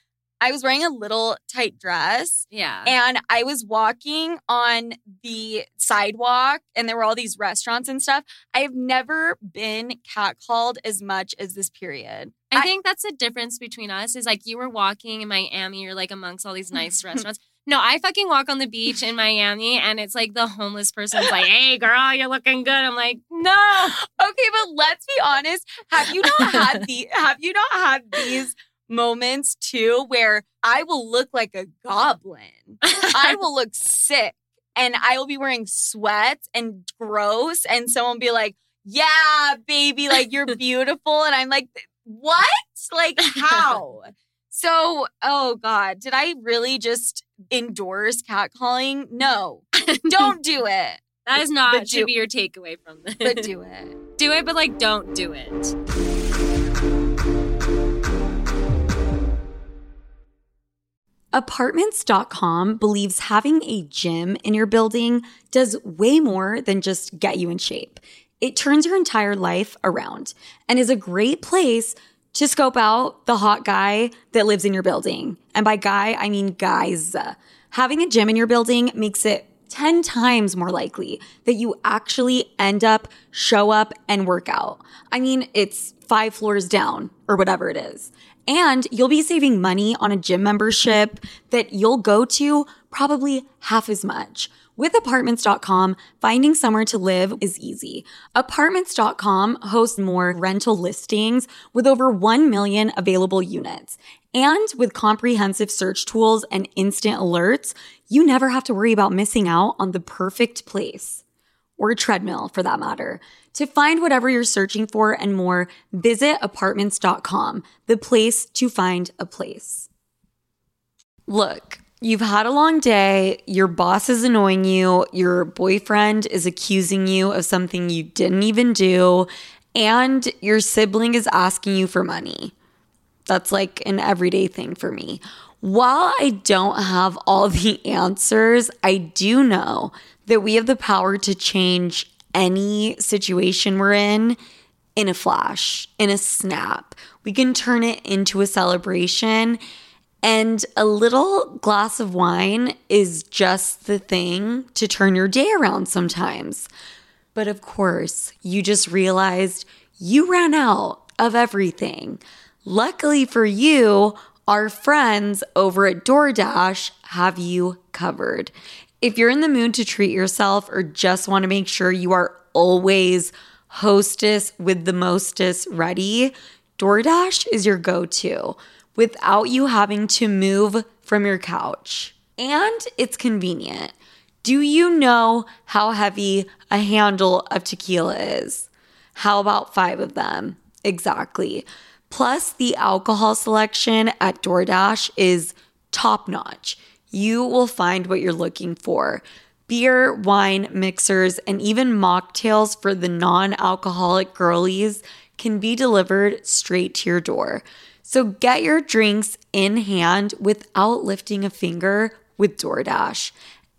I was wearing a little tight dress yeah. and I was walking on the sidewalk and there were all these restaurants and stuff. I've never been catcalled as much as this period. I, I- think that's the difference between us is like you were walking in Miami, you're like amongst all these nice [laughs] restaurants. No, I fucking walk on the beach in Miami and it's like the homeless person's like, hey girl, you're looking good. I'm like, no. Okay, but let's be honest. Have you not had the have you not had these moments too where I will look like a goblin? I [laughs] will look sick and I will be wearing sweats and gross and someone will be like, "Yeah, baby, like you're [laughs] beautiful." And I'm like, "What? Like how?" So, oh god, did I really just endorse catcalling? No. Don't do it. [laughs] That is not But should do- be your takeaway from this. But do it. do it, but like don't do it. Apartments.com believes having a gym in your building does way more than just get you in shape. It turns your entire life around and is a great place to scope out the hot guy that lives in your building. And by guy, I mean guys. Having a gym in your building makes it 10 times more likely that you actually end up, show up, and work out. I mean, it's five floors down or whatever it is. And you'll be saving money on a gym membership that you'll go to probably half as much. With apartments.com, finding somewhere to live is easy. Apartments.com hosts more rental listings with over 1 million available units. And with comprehensive search tools and instant alerts, you never have to worry about missing out on the perfect place or treadmill for that matter. To find whatever you're searching for and more, visit apartments.com, the place to find a place. Look, you've had a long day, your boss is annoying you, your boyfriend is accusing you of something you didn't even do, and your sibling is asking you for money. That's like an everyday thing for me. While I don't have all the answers, I do know that we have the power to change any situation we're in in a flash, in a snap. We can turn it into a celebration. And a little glass of wine is just the thing to turn your day around sometimes. But of course, you just realized you ran out of everything. Luckily for you, our friends over at DoorDash have you covered. If you're in the mood to treat yourself or just want to make sure you are always hostess with the mostest ready, DoorDash is your go to without you having to move from your couch. And it's convenient. Do you know how heavy a handle of tequila is? How about five of them? Exactly. Plus, the alcohol selection at DoorDash is top notch. you will find what you're looking for. Beer, wine, mixers, and even mocktails for the non alcoholic girlies can be delivered straight to your door. So get your drinks in hand without lifting a finger with DoorDash.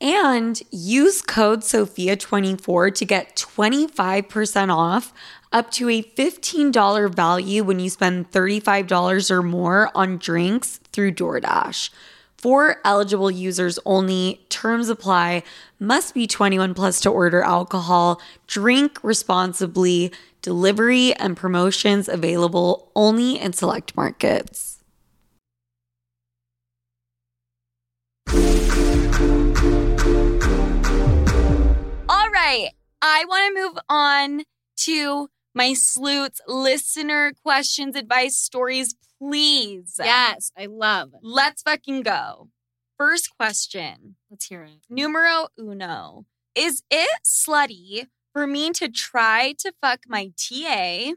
And use code SOFIA24 to get 25% off up to a $15 value when you spend $35 or more on drinks through DoorDash. For eligible users only, terms apply, must be 21 plus to order alcohol, drink responsibly, delivery and promotions available only in select markets. Right. I want to move on to my sloots listener questions, advice, stories, please. Yes, I love. Let's fucking go. First question. Let's hear it. Numero uno. Is it slutty for me to try to fuck my TA?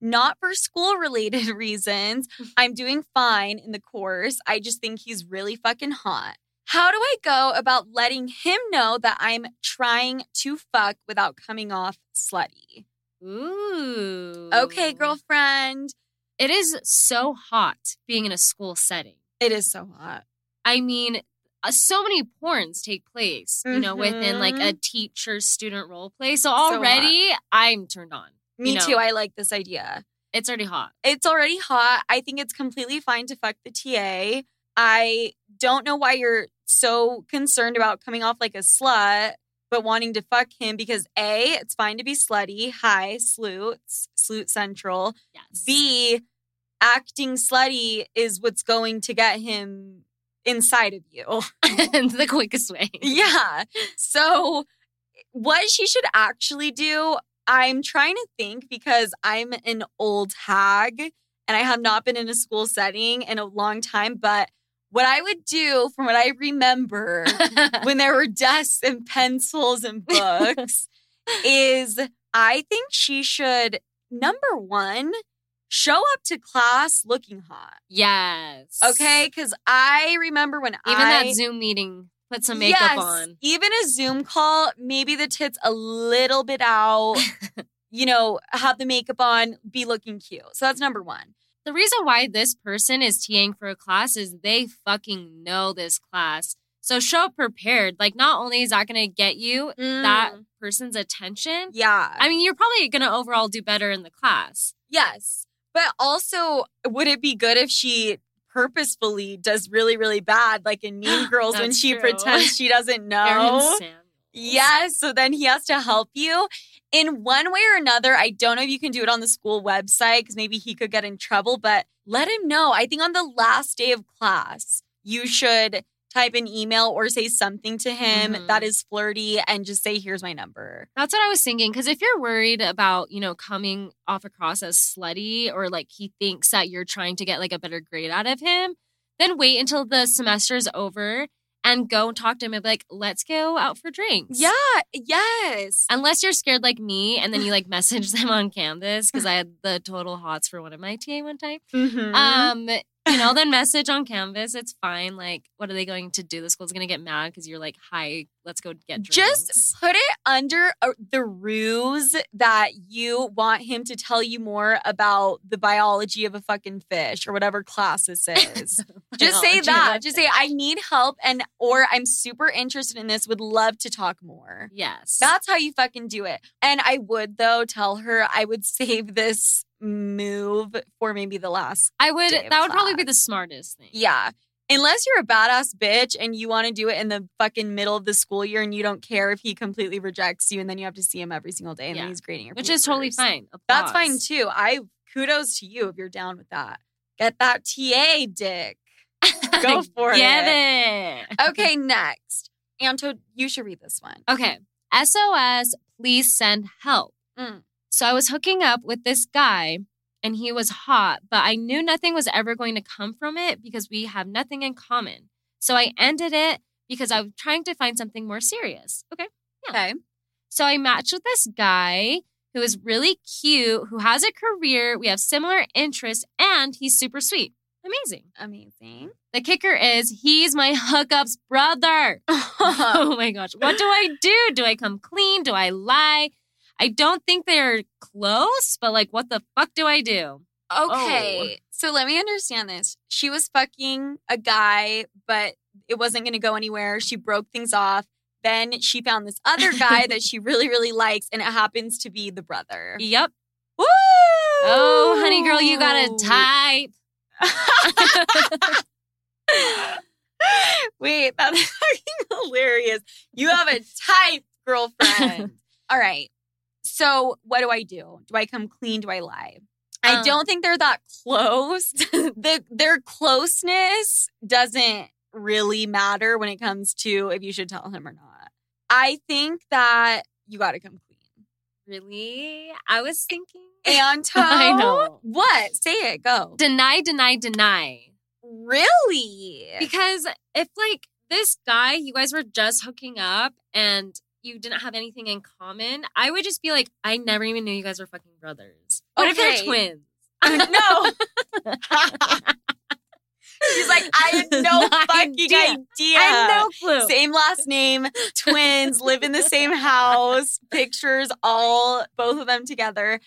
Not for school related [laughs] reasons. [laughs] I'm doing fine in the course. I just think he's really fucking hot. How do I go about letting him know that I'm trying to fuck without coming off slutty? Ooh. Okay, girlfriend. It is so hot being in a school setting. It is so hot. I mean, uh, so many porns take place, you know, within like a teacher student role play. So already I'm turned on. Me You know. too. I like this idea. It's already hot. It's already hot. I think it's completely fine to fuck the TA. I don't know why you're so concerned about coming off like a slut, but wanting to fuck him because A, it's fine to be slutty. Hi, sloots, Sloot central. Yes. B, acting slutty is what's going to get him inside of you. [laughs] [laughs] the quickest way. Yeah. So, what she should actually do, I'm trying to think because I'm an old hag and I have not been in a school setting in a long time. But what I would do, from what I remember, [laughs] when there were desks and pencils and books, [laughs] is I think she should, number one, show up to class looking hot. yes. Okay. Because I remember when Even I. that Zoom meeting, put some makeup Yes, on. Even a Zoom call, maybe the tits a little bit out, [laughs] you know, have the makeup on, be looking cute. So that's number one. The reason why this person is TAing for a class is they fucking know this class. So show up prepared. Like, not only is that going to get you that Mm, person's attention, yeah. I mean, you're probably going to overall do better in the class. yes. But also, would it be good if she purposefully does really, really bad, like in Mean [gasps] Girls when she true. pretends she doesn't [laughs] know? Yes. So then he has to help you in one way or another. I don't know if you can do it on the school website because maybe he could get in trouble, but let him know. I think on the last day of class, you should type an email or say something to him Mhm. that is flirty and just say, here's my number. That's what I was thinking. Because if you're worried about, you know, coming off across as slutty or like he thinks that you're trying to get like a better grade out of him, then wait until the semester is over and go and talk to him and be like, let's go out for drinks. Yeah. Yes. Unless you're scared like me and then you like [laughs] message them on Canvas because I had the total hots for one of my TA one time. Mhm. Um, you know, then message on Canvas. It's fine. Like, what are they going to do? The school's going to get mad because you're like, hi, let's go get drinks. Just put it under uh, the ruse that you want him to tell you more about the biology of a fucking fish or whatever class this [laughs] is. Just say that. Just say I need help and or I'm super interested in this. Would love to talk more. Yes. That's how you fucking do it. And I would though tell her I would [laughs] save this move for maybe the last. I would, that would probably be the smartest thing. Yeah. Unless you're a badass bitch and you want to do it in the fucking middle of the school year and you don't care if he completely rejects you and then you have to see him every single day and Yeah. then he's grading your Which is totally papers. fine. That's fine too. I kudos to you if you're down with that. Get that TA dick. [laughs] Go for Get it. it. Okay, [laughs] next. Anto, you should read this one. Okay. SOS, please send help. Mm. So I was hooking up with this guy and he was hot, but I knew nothing was ever going to come from it because we have nothing in common. So I ended it because I was trying to find something more serious. Okay. Okay. So I matched with this guy who is really cute, who has a career, we have similar interests, and he's super sweet. Amazing. Amazing. The kicker is he's my [laughs] hookup's brother. [laughs] [laughs] oh my gosh. What do I do? Do I come clean? Do I lie? I don't think they're close, but like, what the fuck do I do? Okay. Oh. So let me understand this. She was fucking a guy, but it wasn't going to go anywhere. She broke things off. Then she found this other guy that she really, really likes, and it happens to be the brother. Yep. Woo! Oh, honey girl, you got a type. [laughs] Wait, that's [laughs] fucking hilarious. You have a type girlfriend. [laughs] All right. So, what do I do? Do I come clean? Do I lie? I Um, don't think they're that close. [laughs] the, their closeness doesn't really matter when it comes to if you should tell him or not. I think that you got to come clean. Really? I was thinking. [laughs] Anto, [laughs] I know. What? Say it. Go. Deny, deny, deny. Really? Because if like this guy, you guys were just hooking up and you didn't have anything in common, I would just be like, I never even knew you guys were fucking brothers. What if they're twins? Uh, no. [laughs] She's like, I had [laughs] no No fucking idea. idea. I had no clue. Same last name, twins, live in the same house, pictures, all both of them together.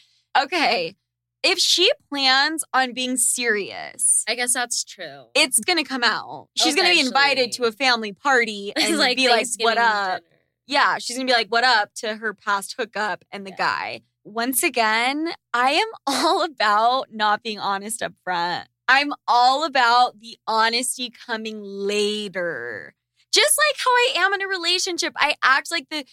Okay. If she plans on being serious, I guess that's true. it's gonna come out. She's gonna be invited to a family party [laughs] and It's be like, what up? Yeah, she's gonna be like, what up to her past hookup and the Yeah. guy. Once again, I am [laughs] all about not being honest up front. I'm all about the honesty coming later. Just like how I am in a relationship, I act like the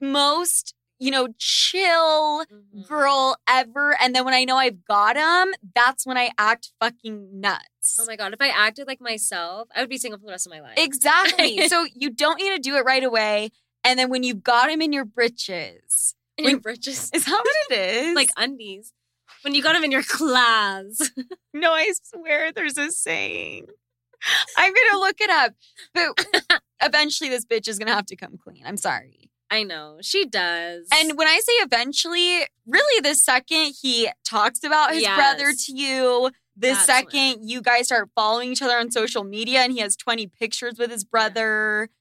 most, you know, chill Mhm. girl ever. And then when I know I've got him, that's when I act fucking nuts. Oh my god! If I acted like myself, I would be single for the rest of my life. Exactly. [laughs] so you don't need to do it right away. And then when you've got him in your britches, In your britches, is that what it [laughs] is? like undies. When you got him in your claws. [laughs] no, I swear there's a saying. I'm gonna look it up. But [laughs] eventually this bitch is gonna have to come clean. I'm sorry. I know she does. And when I say eventually, really the second he talks about his Yes. brother to you, the That's second you guys start following each other on social media and he has 20 pictures with his brother, yeah,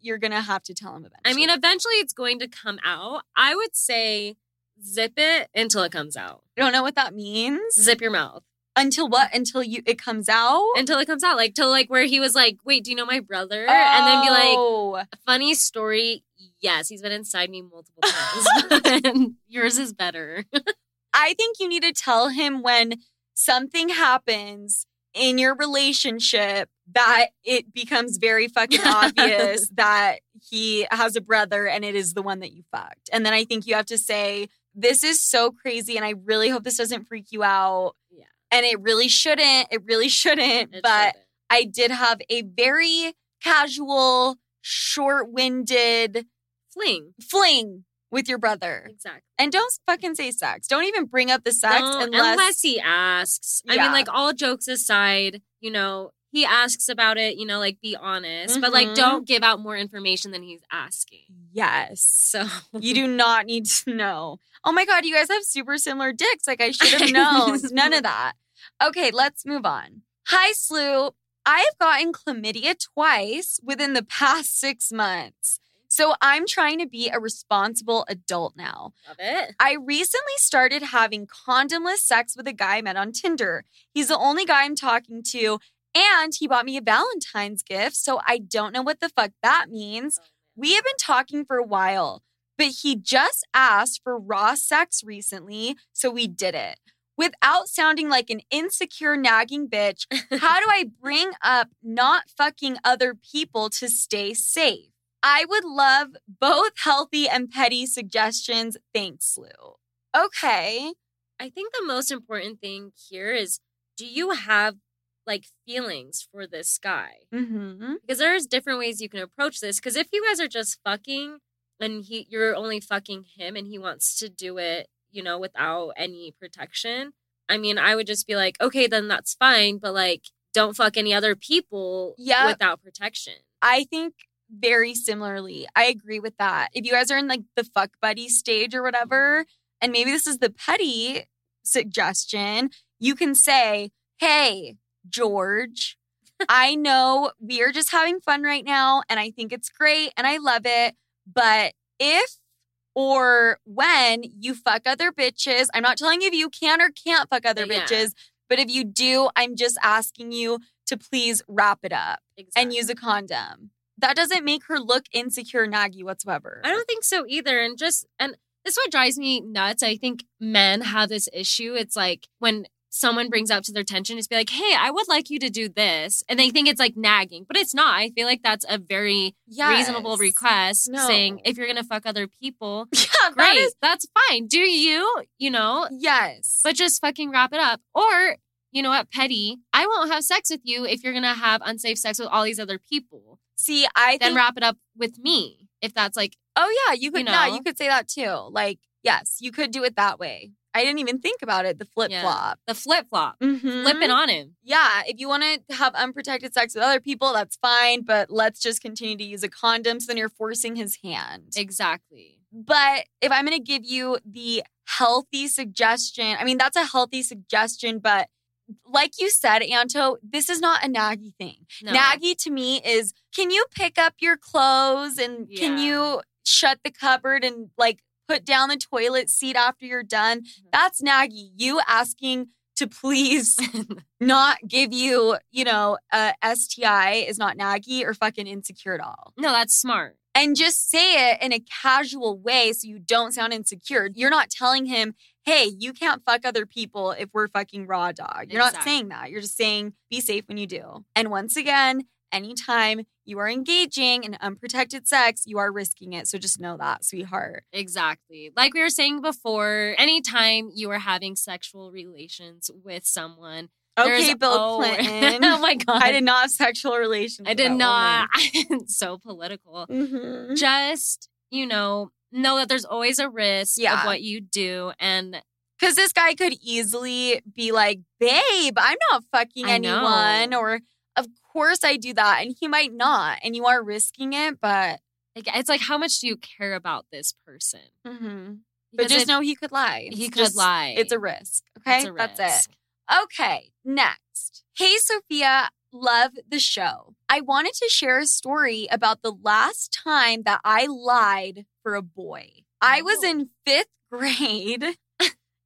you're gonna have to tell him eventually. I mean, eventually it's going to come out. I would say zip it until it comes out. I don't know what that means. Zip your mouth Until what? Until you it comes out? until it comes out. Like till like where he was like, "Wait, do you know my brother?" And then be like, Oh. "Funny story. Yes, he's been inside me multiple times. [laughs] and yours is better." [laughs] I think you need to tell him when something happens in your relationship that it becomes very fucking obvious [laughs] that he has a brother and it is the one that you fucked. And then I think you have to say, This is so crazy and I really hope this doesn't freak you out. Yeah. And it really shouldn't. It really shouldn't. It but shouldn't. I did have a very casual, short winded fling fling with your brother. exactly. And don't fucking say sex. Don't even bring up the sex Don't- unless, he asks. I mean, like all jokes aside, you know, he asks about it. You know, like be honest, but like Mhm. don't give out more information than he's asking. yes. So You do not need to know. Oh my god, you guys have super similar dicks. Like I should have [laughs] known. None of that. Okay, let's move on. Hi, Sloot. I have gotten chlamydia twice within the past six months. So I'm trying to be a responsible adult now. love it. I recently started having condomless sex with a guy I met on Tinder. He's the only guy I'm talking to, and he bought me a Valentine's gift, so I don't know what the fuck that means. Oh, we have been talking for a while, but he just asked for raw sex recently, so we did it. Without sounding like an insecure, nagging bitch, how do [laughs] I bring up not fucking other people to stay safe? I would love both healthy and petty suggestions. Thanks, Lou. Okay. I think the most important thing here is do you have like feelings for this guy? Mm-hmm. Because there's different ways you can approach this. Because if you guys are just fucking and he you're only fucking him and he wants to do it, you know, without any protection, I mean, I would just be like, okay, then that's fine, but like don't fuck any other people Yep. without protection. I think very similarly. I agree with that. If you guys are in like the fuck buddy stage or whatever, and maybe this is the petty suggestion, you can say, hey, George, I know we are just having fun right now and I think it's great and I love it. But if or when you fuck other bitches, I'm not telling you if you can or can't fuck other Yeah. bitches, but if you do, I'm just asking you to please wrap it up and use a condom. That doesn't make her look insecure, naggy whatsoever. I don't think so either. And just and this is what drives me nuts. I think men have this issue. It's like when someone brings up to their attention, just be like, "Hey, I would like you to do this," and they think it's like nagging, but it's not. I feel like that's a very reasonable request. No. Saying if you're gonna fuck other people, [laughs] Yeah, great, is- that's fine. Do you? You know, yes. but just fucking wrap it up. Or you know what, petty? I won't have sex with you if you're gonna have unsafe sex with all these other people. see, I Then think wrap it up with me. If that's like Oh yeah, you could You yeah, know? you could say that too. Like, yes, you could do it that way. I didn't even think about it, the flip Yeah. flop. the flip flop, Mm-hmm. flip it on him. Yeah, if you want to have unprotected sex with other people, that's fine, but let's just continue to use a condom so then you're forcing his hand. Exactly. But if I'm going to give you the healthy suggestion, I mean, that's a healthy suggestion, but like you said, Anto, this is not a naggy thing. No. Naggy to me is can you pick up your clothes and can you shut the cupboard and like put down the toilet seat after you're done? Mm-hmm. That's naggy. You asking to please not give you, you know, a STI is not naggy or fucking insecure at all. No, that's smart. And just say it in a casual way so you don't sound insecure. You're not telling him, hey, you can't fuck other people if we're fucking raw dog. You're not saying that. You're just saying, be safe when you do. And once again, anytime you are engaging in unprotected sex, you are risking it. So just know that, sweetheart. Exactly. Like we were saying before, anytime you are having sexual relations with someone, Okay, Bill al- Clinton. [laughs] oh my god. I did not have sexual relations. I did not. [laughs] so political. Mhm. Just, you know, know that there's always a risk Yeah. of what you do and Because this guy could easily be like, babe, I'm not fucking I know. anyone. Or, of course I do that. And he might not. And you are risking it, but. it's like how much do you care about this person? Mm-hmm. But just it- know he could lie. he could just- lie. It's a risk. Okay. It's a That's it. Okay. Next. Hey, Sofia. Love the show. I wanted to share a story about the last time that I lied for a boy. I was Oh. in fifth [laughs] grade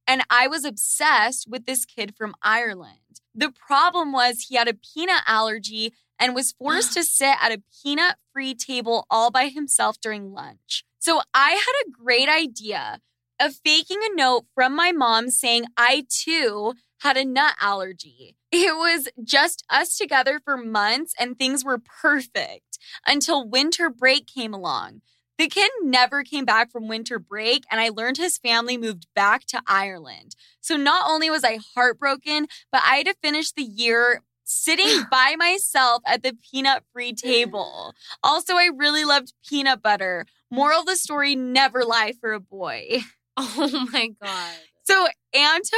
and I was obsessed with this kid from Ireland. The problem was he had a peanut allergy and was forced [gasps] to sit at a peanut free table all by himself during lunch. So I had a great idea of faking a note from my mom saying I too had a nut allergy. It was just us together for months and things were perfect until winter break came along. The kid never came back from winter break, and I learned his family moved back to Ireland. So not only was I heartbroken, but I had to finish the year sitting [sighs] by myself at the peanut free table. Also, I really loved peanut butter. Moral of the story never lie for a boy. Oh my god. So, Anto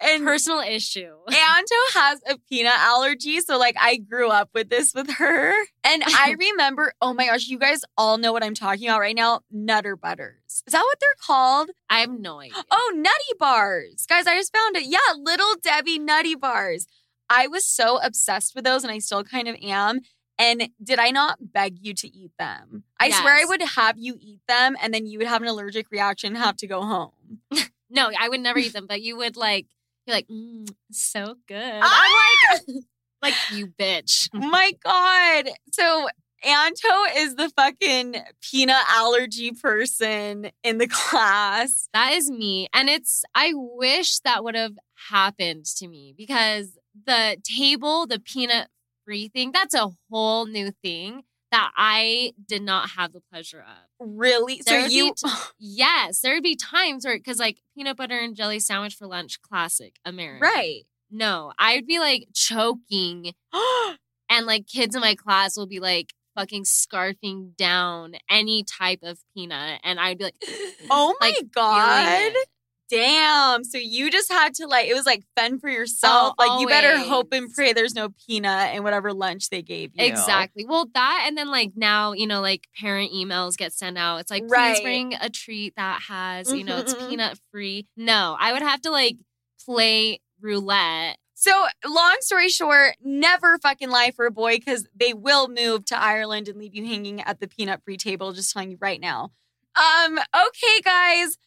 and Personal issue. [laughs] Anto has a peanut allergy. So, like, I grew up with this with her. And I [laughs] remember, oh my gosh, you guys all know what I'm talking about right now Nutter Butters. Is that what they're called? I have no idea. Oh, Nutty Bars. Guys, I just found it. Yeah, Little Debbie Nutty Bars. I was so obsessed with those and I still kind of am. And did I not beg you to eat them? I swear I would have you eat them and then you would have an allergic reaction and have to go home. [laughs] No, I would never eat them, but you would like you're like, mm, so good. Ah! I'm like [laughs] like you bitch. [laughs] my God. So Anto is the fucking peanut allergy person in the [laughs] class. That is me. And it's I wish that would have happened to me because the table, the peanut free thing, that's a whole new thing that I did not have the pleasure of. Really? So There be you t- [laughs] Yes, there would be times where because like peanut butter and jelly sandwich for lunch, classic American. right. No, I would be like choking [gasps] and like kids in my class will be like fucking scarfing down any type of peanut and I'd be like oh my like, God. Damn. So you just had to like it was like fend for yourself. Oh, like you better hope and pray there's no peanut in whatever lunch they gave you. Exactly. Well, that and then like now, you know, like parent emails get sent out. It's like, Right. please bring a treat that has, you know, it's Mhm, mhm. peanut free. No, I would have to like play roulette So, long story short, never fucking lie for a boy because they will move to Ireland and leave you hanging at the peanut free table. Just telling you right now. Um, okay, guys,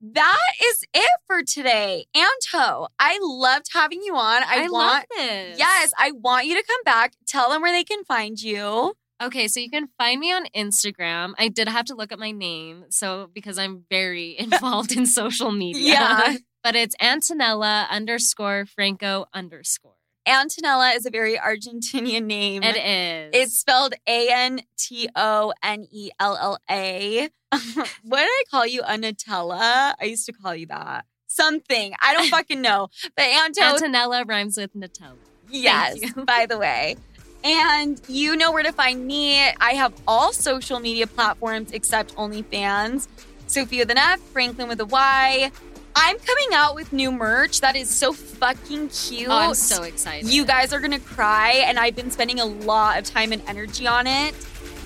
that is it for today. Anto, I loved having you on. I, I love want, this. yes, I want you to come back. Tell them where they can find you. Okay, so you can find me on Instagram. I did have to look up my name, so because I'm very [laughs] involved in social media. Yeah. but it's Antonella underscore Franco underscore. Antonella is a very Argentinian name. It is. It's spelled A N T O N E L L A. [laughs] What did I call you? Anatella? I used to call you that. Something. I don't [laughs] fucking know. But Anto, Antonella rhymes with Nutella. yes, [laughs] by the way. And you know where to find me. I have all social media platforms except OnlyFans. Sofia with an F, Franklyn with a Y. I'm coming out with new merch that is so fucking cute. Oh, I'm so excited. You guys are gonna cry, and I've been spending a lot of time and energy on it.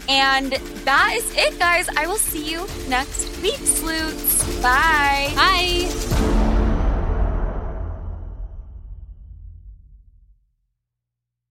And that is it, guys. I will see you next week, Sloots. Bye. Bye.